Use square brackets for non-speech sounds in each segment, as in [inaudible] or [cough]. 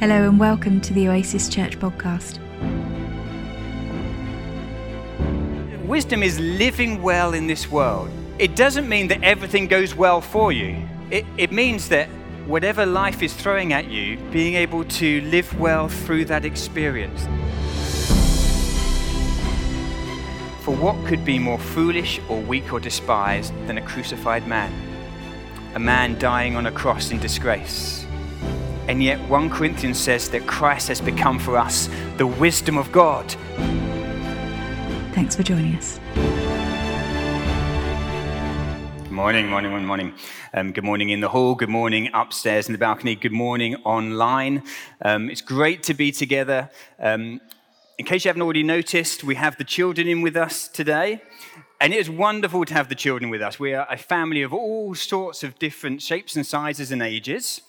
Hello and welcome to the Oasis Church podcast. Wisdom is living well in this world. It doesn't mean that everything goes well for you. It, it means that whatever life is throwing at you, being able to live well through that experience. For what could be more foolish or weak or despised than a crucified man? A man dying on a cross in disgrace. And yet, 1 Corinthians says that Christ has become for us the wisdom of God. Thanks for joining us. Good morning, morning, morning, morning. Um, good morning in the hall. Good morning upstairs in the balcony. Good morning online. Um, it's great to be together. Um, in case you haven't already noticed, we have the children in with us today. And it is wonderful to have the children with us. We are a family of all sorts of different shapes and sizes and ages.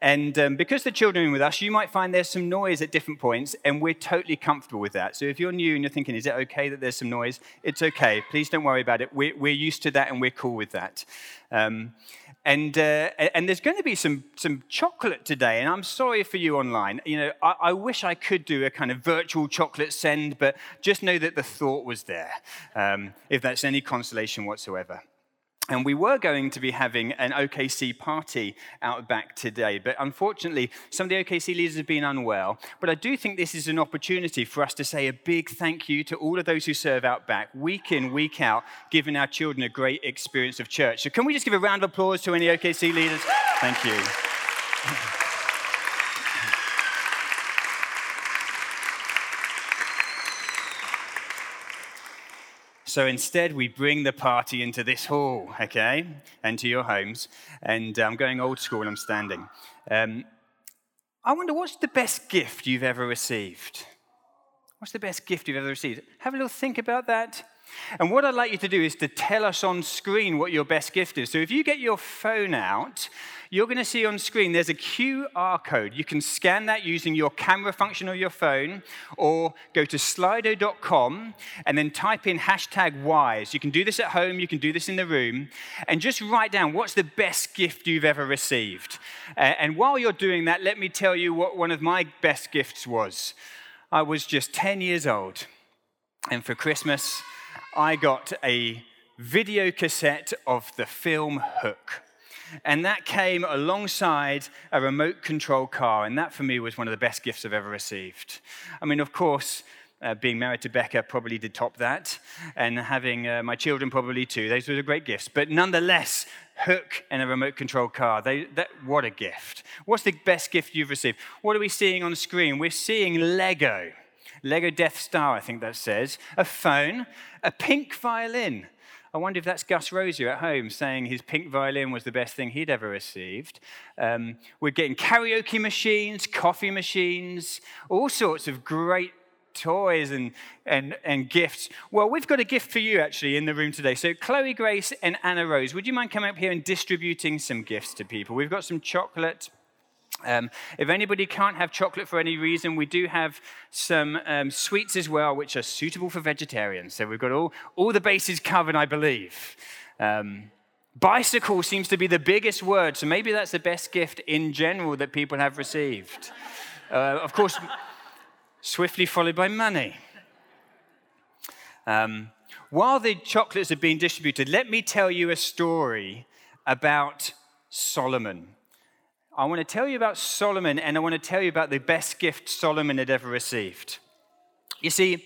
And um, because the children are with us, you might find there's some noise at different points, and we're totally comfortable with that. So if you're new and you're thinking, is it okay that there's some noise? It's okay. Please don't worry about it. We're, we're used to that, and we're cool with that. Um, and, uh, and there's going to be some, some chocolate today, and I'm sorry for you online. You know, I, I, wish I could do a kind of virtual chocolate send, but just know that the thought was there, um, if that's any consolation whatsoever. And we were going to be having an OKC party out back today, but unfortunately, some of the OKC leaders have been unwell. But I do think this is an opportunity for us to say a big thank you to all of those who serve out back, week in, week out, giving our children a great experience of church. So, can we just give a round of applause to any OKC leaders? Thank you. So instead, we bring the party into this hall, okay, and to your homes. And I'm going old school, I'm standing. Um, I wonder what's the best gift you've ever received? What's the best gift you've ever received? Have a little think about that. And what I'd like you to do is to tell us on screen what your best gift is. So if you get your phone out, you're going to see on screen there's a QR code. You can scan that using your camera function of your phone, or go to slido.com and then type in hashtag WISE. You can do this at home, you can do this in the room, and just write down what's the best gift you've ever received. and while you're doing that, let me tell you what one of my best gifts was. I was just 10 years old, and for Christmas, I got a video cassette of the film Hook. And that came alongside a remote control car. And that for me was one of the best gifts I've ever received. I mean, of course, uh, being married to Becca probably did top that. And having uh, my children probably too. Those were the great gifts. But nonetheless, Hook and a remote control car. They, that, what a gift. What's the best gift you've received? What are we seeing on the screen? We're seeing Lego. Lego Death Star, I think that says, a phone, a pink violin. I wonder if that's Gus Rosier at home saying his pink violin was the best thing he'd ever received. Um, we're getting karaoke machines, coffee machines, all sorts of great toys and, and, and gifts. Well, we've got a gift for you actually in the room today. So, Chloe Grace and Anna Rose, would you mind coming up here and distributing some gifts to people? We've got some chocolate um, if anybody can't have chocolate for any reason, we do have some um, sweets as well, which are suitable for vegetarians. So we've got all, all the bases covered, I believe. Um, bicycle seems to be the biggest word, so maybe that's the best gift in general that people have received. Uh, of course, swiftly followed by money. Um, while the chocolates are being distributed, let me tell you a story about Solomon. I want to tell you about Solomon and I want to tell you about the best gift Solomon had ever received. You see,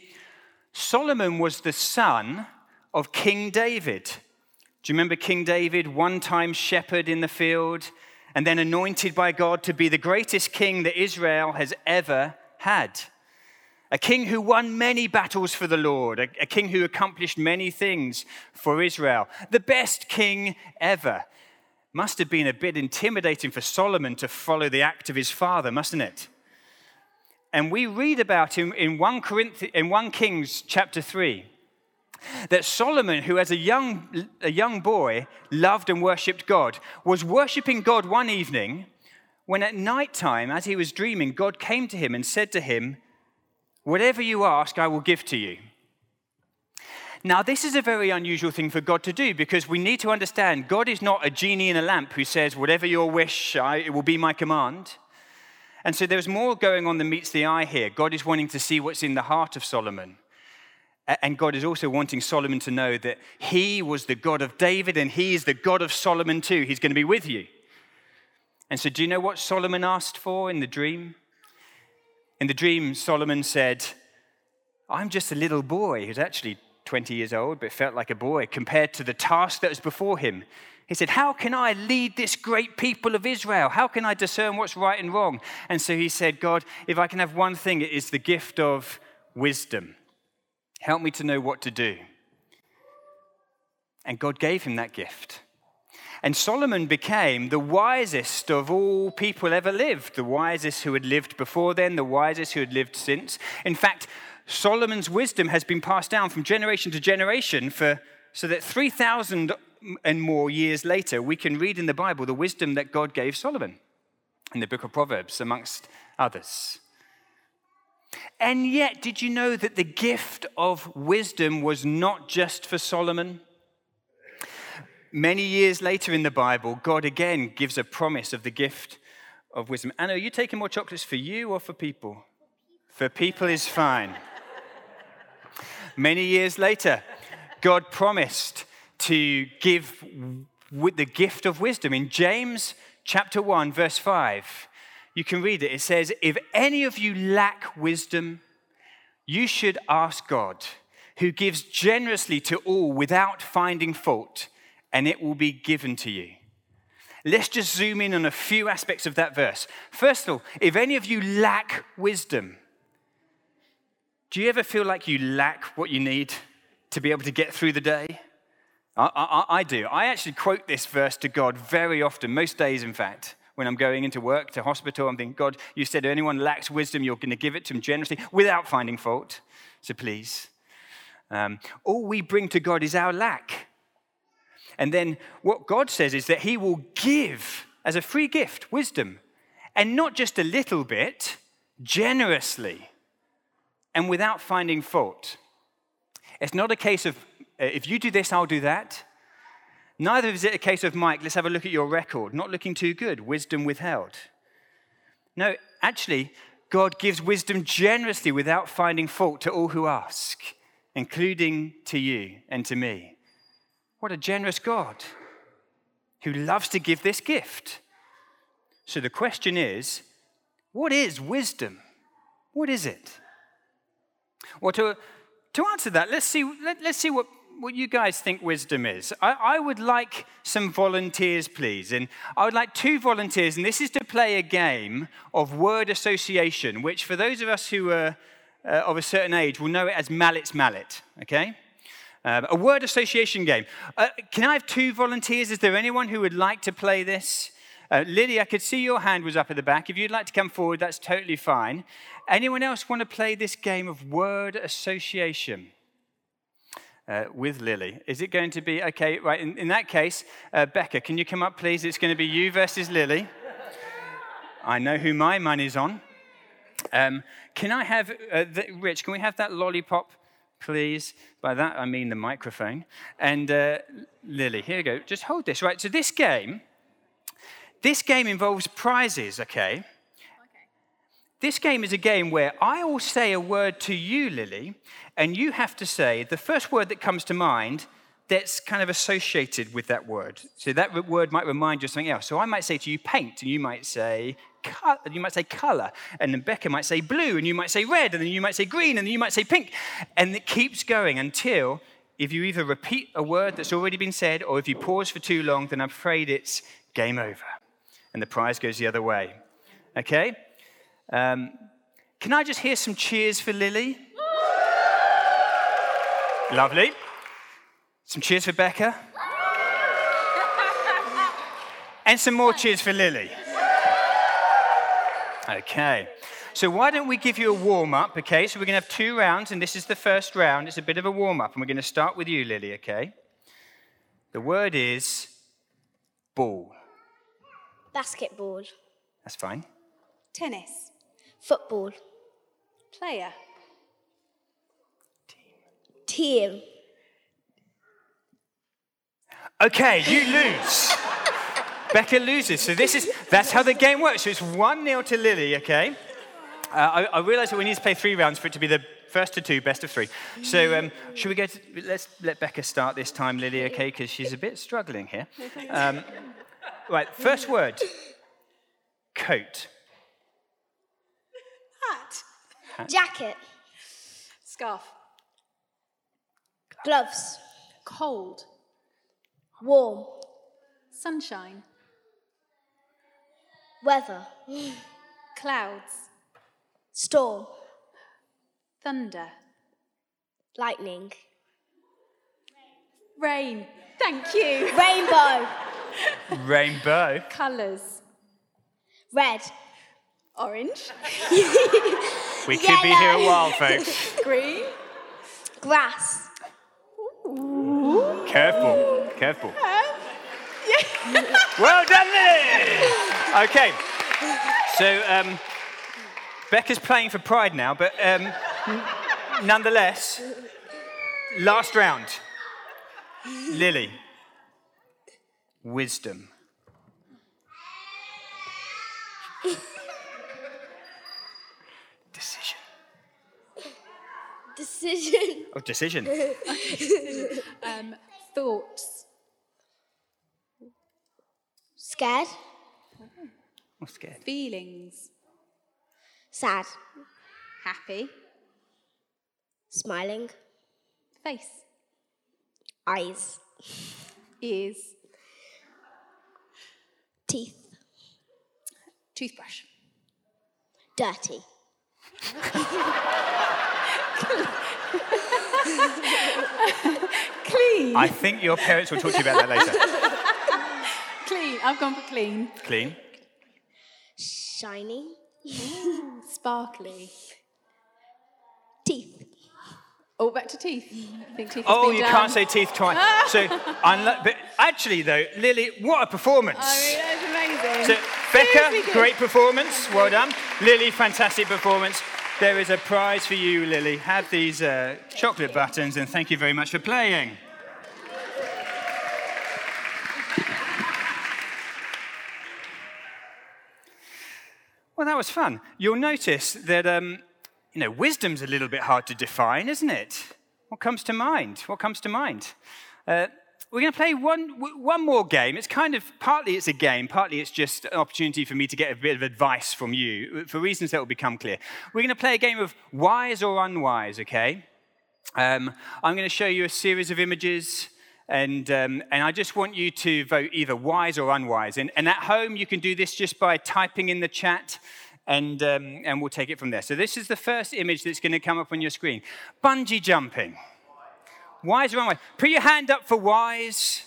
Solomon was the son of King David. Do you remember King David, one time shepherd in the field, and then anointed by God to be the greatest king that Israel has ever had? A king who won many battles for the Lord, a, king who accomplished many things for Israel, the best king ever must have been a bit intimidating for Solomon to follow the act of his father, mustn't it? And we read about him in 1, Corinth- in 1 Kings chapter 3 that Solomon, who as a young, a young boy loved and worshipped God, was worshipping God one evening when at night time, as he was dreaming, God came to him and said to him, Whatever you ask, I will give to you. Now, this is a very unusual thing for God to do because we need to understand God is not a genie in a lamp who says, Whatever your wish, I, it will be my command. And so there's more going on than meets the eye here. God is wanting to see what's in the heart of Solomon. And God is also wanting Solomon to know that he was the God of David and he is the God of Solomon too. He's going to be with you. And so, do you know what Solomon asked for in the dream? In the dream, Solomon said, I'm just a little boy who's actually 20 years old, but felt like a boy compared to the task that was before him. He said, How can I lead this great people of Israel? How can I discern what's right and wrong? And so he said, God, if I can have one thing, it is the gift of wisdom. Help me to know what to do. And God gave him that gift. And Solomon became the wisest of all people ever lived, the wisest who had lived before then, the wisest who had lived since. In fact, Solomon's wisdom has been passed down from generation to generation for so that 3,000 and more years later, we can read in the Bible the wisdom that God gave Solomon in the book of Proverbs, amongst others. And yet, did you know that the gift of wisdom was not just for Solomon? Many years later in the Bible, God again gives a promise of the gift of wisdom. Anna, are you taking more chocolates for you or for people? For people is fine. Many years later, God promised to give the gift of wisdom. In James chapter 1, verse 5, you can read it. It says, If any of you lack wisdom, you should ask God, who gives generously to all without finding fault, and it will be given to you. Let's just zoom in on a few aspects of that verse. First of all, if any of you lack wisdom, do you ever feel like you lack what you need to be able to get through the day? I, I, I do. I actually quote this verse to God very often, most days, in fact when I'm going into work, to hospital, I'm thinking, God, you said if anyone lacks wisdom, you're going to give it to him generously without finding fault. So please. Um, all we bring to God is our lack. And then what God says is that he will give as a free gift wisdom, and not just a little bit, generously and without finding fault. It's not a case of uh, if you do this, I'll do that. Neither is it a case of, Mike, let's have a look at your record. Not looking too good, wisdom withheld. No, actually, God gives wisdom generously without finding fault to all who ask, including to you and to me. What a generous God who loves to give this gift. So the question is what is wisdom? What is it? Well, to, to answer that, let's see, let, us see what what you guys think wisdom is. I, I, would like some volunteers, please. And I would like two volunteers, and this is to play a game of word association, which for those of us who are uh, of a certain age will know it as Mallett's Mallet, okay? Um, a word association game. Uh, can I have two volunteers? Is there anyone who would like to play this? Uh, Lily, I could see your hand was up at the back. If you'd like to come forward, that's totally fine. Anyone else want to play this game of word association? uh, with Lily. Is it going to be, okay, right, in, in that case, uh, Becca, can you come up, please? It's going to be you versus Lily. I know who my money's on. Um, can I have, uh, the, Rich, can we have that lollipop, please? By that, I mean the microphone. And uh, Lily, here we go. Just hold this, right? So this game, this game involves prizes, okay? This game is a game where I will say a word to you, Lily, and you have to say the first word that comes to mind that's kind of associated with that word. So that word might remind you of something else. So I might say to you paint, and you might say you might say color, and then Becca might say blue, and you might say red, and then you might say green, and then you might say pink, and it keeps going until if you either repeat a word that's already been said, or if you pause for too long, then I'm afraid it's game over, and the prize goes the other way. Okay? Um, can I just hear some cheers for Lily? Lovely. Some cheers for Becca. and some more cheers for Lily. Okay. So, why don't we give you a warm up, okay? So, we're going to have two rounds, and this is the first round. It's a bit of a warm up, and we're going to start with you, Lily, okay? The word is ball. Basketball. That's fine. Tennis. Football. Player. Team. Team. Okay, you lose. [laughs] Becca loses. So this is that's how the game works. So it's one 0 to Lily. Okay. Uh, I, I realise that we need to play three rounds for it to be the first to two, best of three. So um, should we go? To, let's let Becca start this time, Lily. Okay, because she's a bit struggling here. Um, right. First word. Coat. Hat. Jacket. Scarf. Gloves. Cold. Warm. Sunshine. Weather. Clouds. Storm. Thunder. Lightning. Rain. Thank you. Rainbow. Rainbow. Colours. Red. Orange. [laughs] We could be here a while, folks. [laughs] Green. Grass. Careful. Careful. [laughs] well done, Lily. Okay. So um, Becca's playing for pride now, but um, nonetheless, last round. Lily. Wisdom. Decision. Decision. Oh, decision. [laughs] Um, thoughts. Scared. I'm scared. Feelings. Sad. Happy. Smiling. Face. Eyes. Ears. Teeth. Toothbrush. Dirty. Clean. I think your parents will talk to you about that later. [laughs] Clean. I've gone for clean. Clean. Shiny. Sparkly. Oh, back to teeth. I think teeth Oh, you done. can't say teeth twice. [laughs] so, unlo- but actually, though, Lily, what a performance! I mean, that's amazing. so, Becca, great performance. Well done. Lily, fantastic performance. There is a prize for you, Lily. Have these uh, chocolate buttons, and thank you very much for playing. Well, that was fun. You'll notice that, um, you know, wisdom's a little bit hard to define, isn't it? What comes to mind? What comes to mind? Uh, we're going to play one, one more game. It's kind of, partly it's a game, partly it's just an opportunity for me to get a bit of advice from you, for reasons that will become clear. We're going to play a game of wise or unwise, okay? Um, I'm going to show you a series of images, and, um, and I just want you to vote either wise or unwise. And, and at home, you can do this just by typing in the chat, and, um, and we'll take it from there. So, this is the first image that's going to come up on your screen bungee jumping. Wise or unwise? Put your hand up for wise.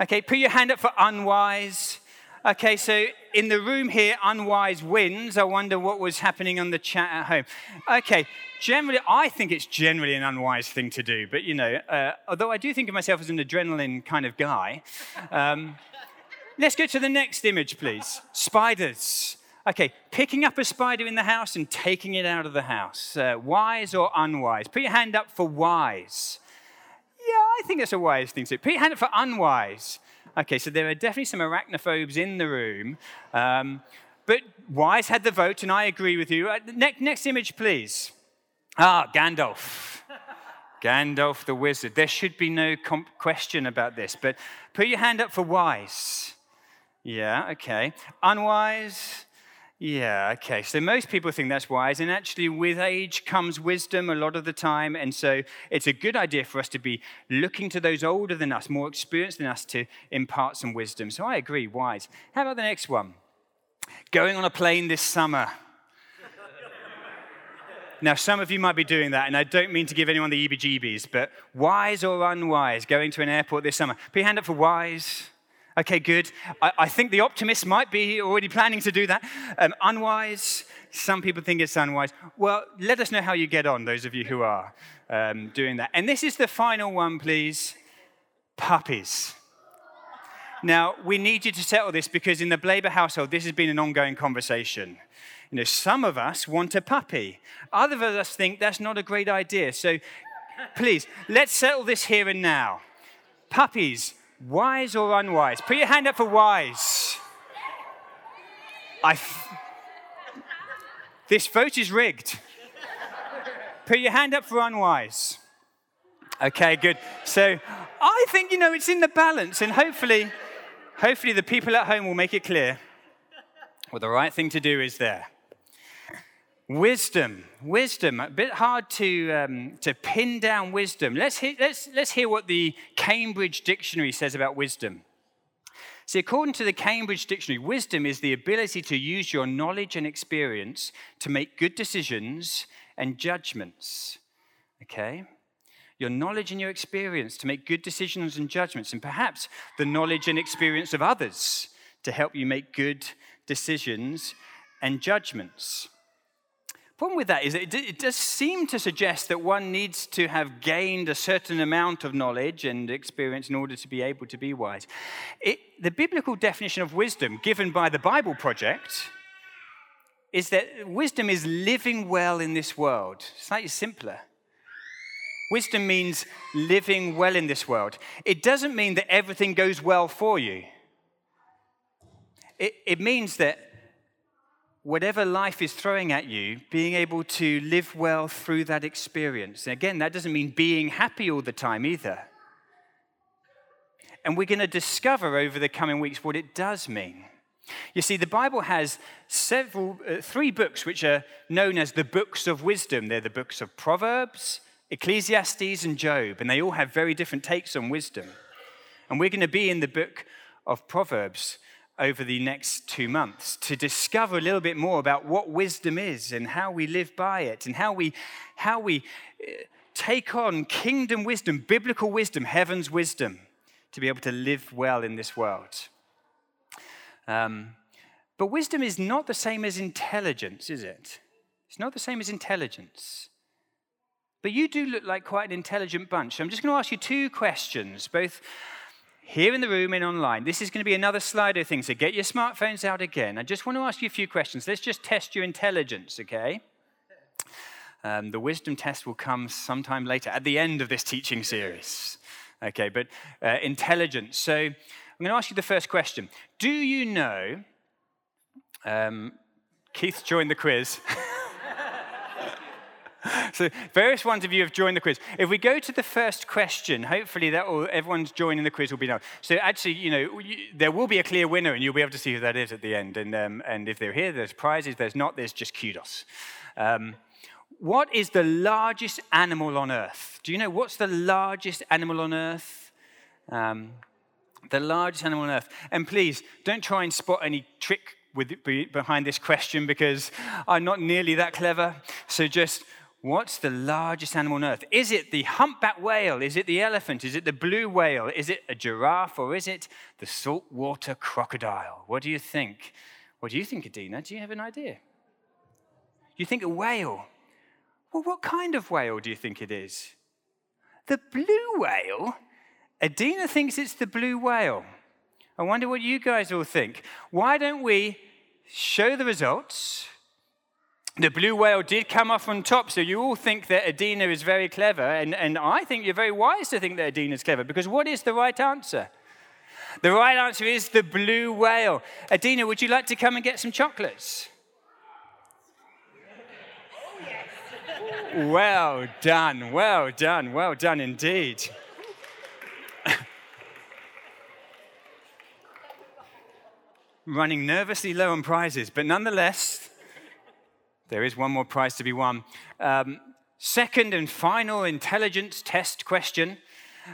Okay, put your hand up for unwise. Okay, so in the room here, unwise wins. I wonder what was happening on the chat at home. Okay, generally, I think it's generally an unwise thing to do, but you know, uh, although I do think of myself as an adrenaline kind of guy. Um, let's go to the next image, please. Spiders. Okay, picking up a spider in the house and taking it out of the house. Uh, wise or unwise? Put your hand up for wise. Yeah, I think that's a wise thing to do. Put your hand up for unwise. Okay, so there are definitely some arachnophobes in the room. Um, but Wise had the vote, and I agree with you. Uh, next, next image, please. Ah, Gandalf. [laughs] Gandalf the wizard. There should be no comp- question about this, but put your hand up for wise. Yeah, okay. Unwise? Yeah, okay. So most people think that's wise, and actually, with age comes wisdom a lot of the time. And so it's a good idea for us to be looking to those older than us, more experienced than us, to impart some wisdom. So I agree, wise. How about the next one? Going on a plane this summer. [laughs] Now, some of you might be doing that, and I don't mean to give anyone the EBGBs, but wise or unwise, going to an airport this summer? Put your hand up for wise. Okay, good. I, I think the optimist might be already planning to do that. Um, unwise, some people think it's unwise. Well, let us know how you get on, those of you who are um, doing that. And this is the final one, please puppies. Now, we need you to settle this because in the Blaber household, this has been an ongoing conversation. You know, some of us want a puppy. Other of us think that's not a great idea. So please, let's settle this here and now. Puppies, Wise or unwise? Put your hand up for wise. I f- this vote is rigged. Put your hand up for unwise. Okay, good. So I think, you know, it's in the balance, and hopefully, hopefully the people at home will make it clear what the right thing to do is there. Wisdom, wisdom. A bit hard to, um, to pin down wisdom. Let's hear, let's, let's hear what the Cambridge Dictionary says about wisdom. See, according to the Cambridge Dictionary, wisdom is the ability to use your knowledge and experience to make good decisions and judgments. Okay? Your knowledge and your experience to make good decisions and judgments, and perhaps the knowledge and experience of others to help you make good decisions and judgments problem with that is that it does seem to suggest that one needs to have gained a certain amount of knowledge and experience in order to be able to be wise. It, the biblical definition of wisdom given by the Bible Project is that wisdom is living well in this world. Slightly simpler. Wisdom means living well in this world. It doesn't mean that everything goes well for you. It, it means that whatever life is throwing at you, being able to live well through that experience. And again, that doesn't mean being happy all the time either. And we're going to discover over the coming weeks what it does mean. You see, the Bible has several, uh, three books which are known as the books of wisdom. They're the books of Proverbs, Ecclesiastes, and Job, and they all have very different takes on wisdom. And we're going to be in the book of Proverbs over the next two months to discover a little bit more about what wisdom is and how we live by it and how we, how we uh, take on kingdom wisdom, biblical wisdom, heaven's wisdom to be able to live well in this world. Um, but wisdom is not the same as intelligence, is it? It's not the same as intelligence. But you do look like quite an intelligent bunch. I'm just going to ask you two questions, both here in the room and online. This is going to be another Slido thing, so get your smartphones out again. I just want to ask you a few questions. Let's just test your intelligence, okay? Um, the wisdom test will come sometime later at the end of this teaching series. Okay, but uh, intelligence. So I'm going to ask you the first question. Do you know? Um, Keith joined the quiz. [laughs] [laughs] so various ones of you have joined the quiz. If we go to the first question, hopefully that will, everyone's joining the quiz will be known. So actually, you know, there will be a clear winner, and you'll be able to see who that is at the end. And, um, and if they're here, there's prizes. There's not, there's just kudos. Um, what is the largest animal on earth? Do you know what's the largest animal on earth? Um, the largest animal on earth. And please, don't try and spot any trick with, behind this question because I'm not nearly that clever. So just What's the largest animal on earth? Is it the humpback whale? Is it the elephant? Is it the blue whale? Is it a giraffe? Or is it the saltwater crocodile? What do you think? What do you think, Adina? Do you have an idea? You think a whale? Well, what kind of whale do you think it is? The blue whale? Adina thinks it's the blue whale. I wonder what you guys all think. Why don't we show the results? The blue whale did come off on top, so you all think that Adina is very clever, and, and I think you're very wise to think that Adina is clever, because what is the right answer? The right answer is the blue whale. Adina, would you like to come and get some chocolates? Oh, well done, well done, well done indeed. [laughs] Running nervously low on prizes, but nonetheless, there is one more prize to be won. Um, second and final intelligence test question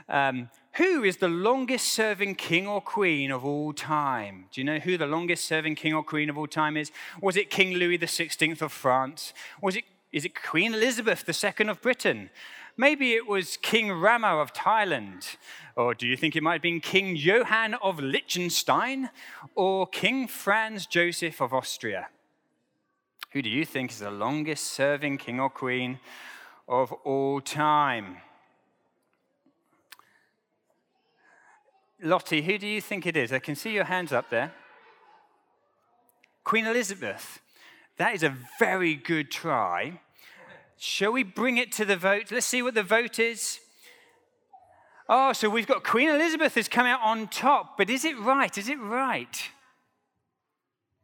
um, Who is the longest serving king or queen of all time? Do you know who the longest serving king or queen of all time is? Was it King Louis XVI of France? Was it, is it Queen Elizabeth II of Britain? Maybe it was King Rama of Thailand. Or do you think it might have been King Johann of Liechtenstein? Or King Franz Joseph of Austria? Who do you think is the longest serving king or queen of all time? Lottie, who do you think it is? I can see your hands up there. Queen Elizabeth. That is a very good try. Shall we bring it to the vote? Let's see what the vote is. Oh, so we've got Queen Elizabeth has come out on top, but is it right? Is it right?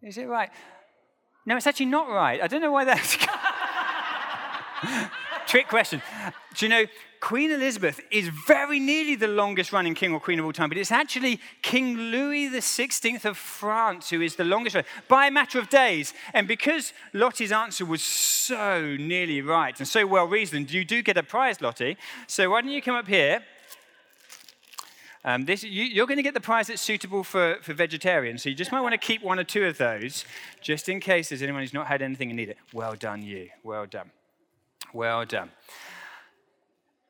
Is it right? No, it's actually not right. I don't know why that's. [laughs] Trick question. Do you know, Queen Elizabeth is very nearly the longest running king or queen of all time, but it's actually King Louis XVI of France who is the longest running by a matter of days. And because Lottie's answer was so nearly right and so well reasoned, you do get a prize, Lottie. So why don't you come up here? Um, this, you, are going to get the prize that's suitable for, for vegetarians, so you just might want to [laughs] keep one or two of those, just in case there's anyone who's not had anything and need it. Well done, you. Well done. Well done.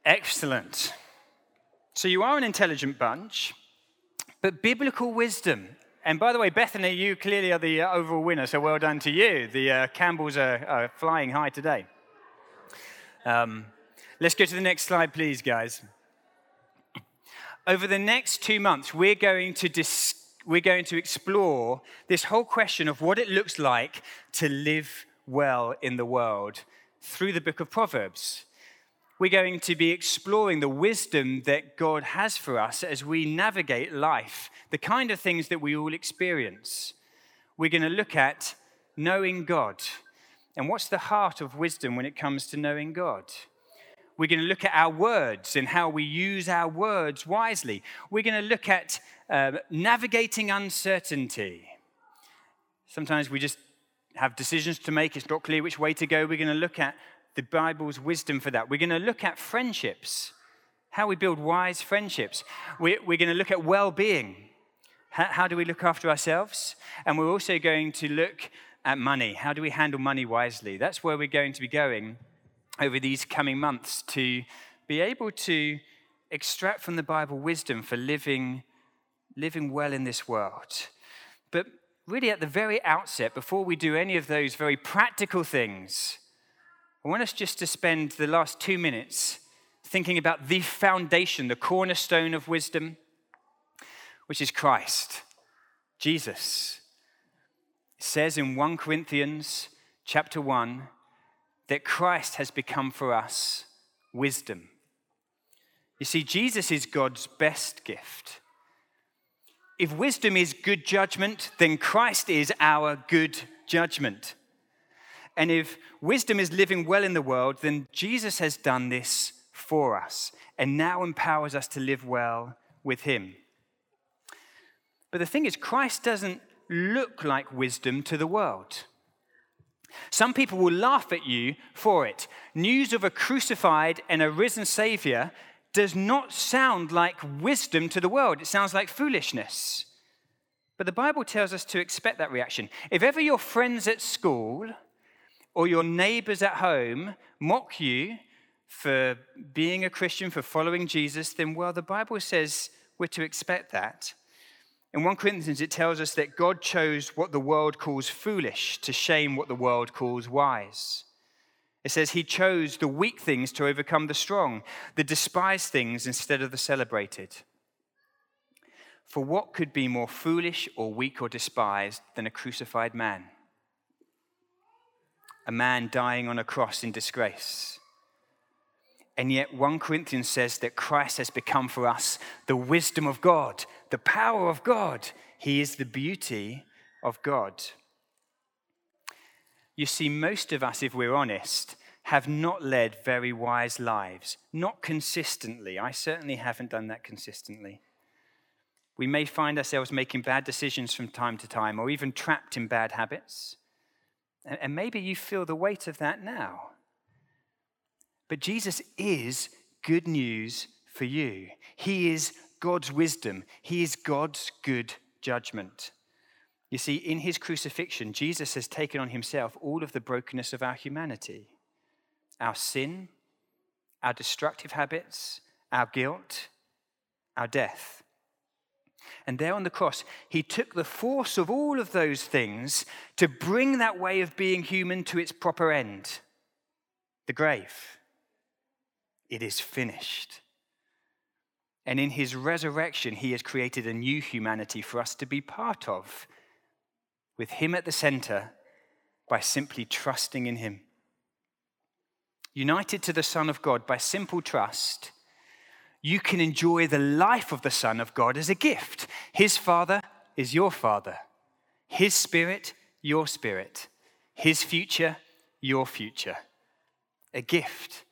Excellent. So you are an intelligent bunch, but biblical wisdom. And by the way, Bethany, you clearly are the uh, overall winner, so well done to you. The uh, Campbells are, are, flying high today. Um, let's go to the next slide, please, guys. Over the next two months, we're going to we're going to explore this whole question of what it looks like to live well in the world through the book of Proverbs. We're going to be exploring the wisdom that God has for us as we navigate life, the kind of things that we all experience. We're going to look at knowing God. And what's the heart of wisdom when it comes to knowing God? We're going to look at our words and how we use our words wisely. We're going to look at uh, navigating uncertainty. Sometimes we just have decisions to make, it's not clear which way to go. We're going to look at the Bible's wisdom for that. We're going to look at friendships, how we build wise friendships. We're, going to look at well being. How do we look after ourselves? And we're also going to look at money. How do we handle money wisely? That's where we're going to be going over these coming months to be able to extract from the Bible wisdom for living, living well in this world. But really, at the very outset, before we do any of those very practical things, I want us just to spend the last two minutes thinking about the foundation, the cornerstone of wisdom, which is Christ, Jesus. It says in 1 Corinthians chapter 1 that Christ has become for us wisdom. You see, Jesus is God's best gift. If wisdom is good judgment, then Christ is our good judgment. And if wisdom is living well in the world, then Jesus has done this for us and now empowers us to live well with Him. But the thing is, Christ doesn't look like wisdom to the world. Some people will laugh at you for it. News of a crucified and a risen Savior does not sound like wisdom to the world, it sounds like foolishness. But the Bible tells us to expect that reaction. If ever your friends at school or your neighbors at home mock you for being a Christian, for following Jesus, then, well, the Bible says we're to expect that. In 1 Corinthians, it tells us that God chose what the world calls foolish to shame what the world calls wise. It says he chose the weak things to overcome the strong, the despised things instead of the celebrated. For what could be more foolish or weak or despised than a crucified man? A man dying on a cross in disgrace. And yet, 1 Corinthians says that Christ has become for us the wisdom of God, the power of God. He is the beauty of God. You see, most of us, if we're honest, have not led very wise lives, not consistently. I certainly haven't done that consistently. We may find ourselves making bad decisions from time to time, or even trapped in bad habits. And maybe you feel the weight of that now. But Jesus is good news for you. He is God's wisdom, He is God's good judgment. You see, in his crucifixion, Jesus has taken on himself all of the brokenness of our humanity our sin, our destructive habits, our guilt, our death. And there on the cross, he took the force of all of those things to bring that way of being human to its proper end the grave. It is finished. And in his resurrection, he has created a new humanity for us to be part of, with him at the center, by simply trusting in him. United to the Son of God by simple trust, you can enjoy the life of the Son of God as a gift. His Father is your Father, His Spirit, your Spirit, His future, your future. A gift.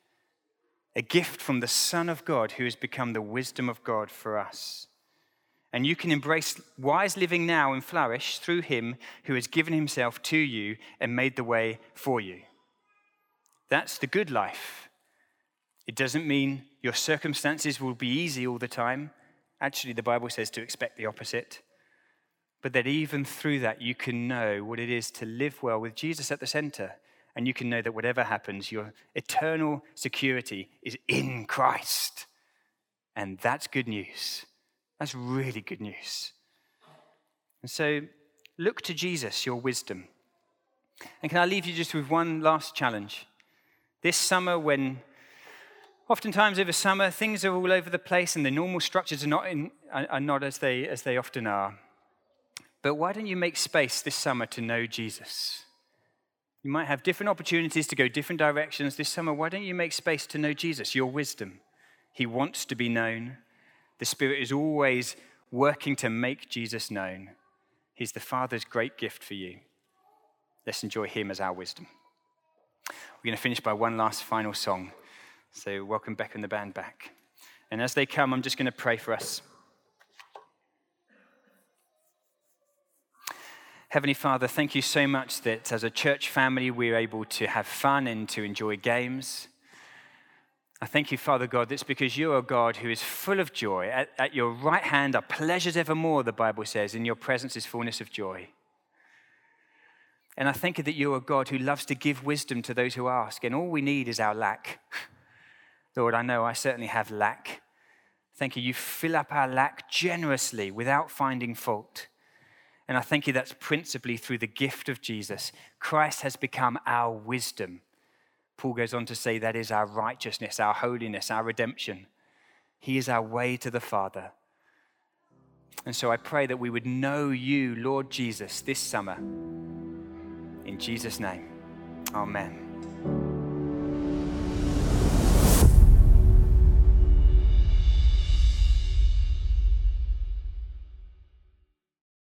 A gift from the Son of God who has become the wisdom of God for us. And you can embrace wise living now and flourish through Him who has given Himself to you and made the way for you. That's the good life. It doesn't mean your circumstances will be easy all the time. Actually, the Bible says to expect the opposite. But that even through that, you can know what it is to live well with Jesus at the center. And you can know that whatever happens, your eternal security is in Christ. And that's good news. That's really good news. And so look to Jesus, your wisdom. And can I leave you just with one last challenge? This summer, when oftentimes over summer things are all over the place and the normal structures are not, in, are not as, they, as they often are. But why don't you make space this summer to know Jesus? You might have different opportunities to go different directions this summer. Why don't you make space to know Jesus, your wisdom? He wants to be known. The Spirit is always working to make Jesus known. He's the Father's great gift for you. Let's enjoy Him as our wisdom. We're going to finish by one last final song. So, welcome Beck and the band back. And as they come, I'm just going to pray for us. Heavenly Father, thank you so much that as a church family, we're able to have fun and to enjoy games. I thank you, Father God, that's because you are a God who is full of joy. At, at, your right hand are pleasures evermore, the Bible says. In your presence is fullness of joy. And I thank you that you are a God who loves to give wisdom to those who ask, and all we need is our lack. [laughs] Lord, I know I certainly have lack. Thank you. You fill up our lack generously without finding fault. And I thank you that's principally through the gift of Jesus. Christ has become our wisdom. Paul goes on to say that is our righteousness, our holiness, our redemption. He is our way to the Father. And so I pray that we would know you, Lord Jesus, this summer. In Jesus' name, amen.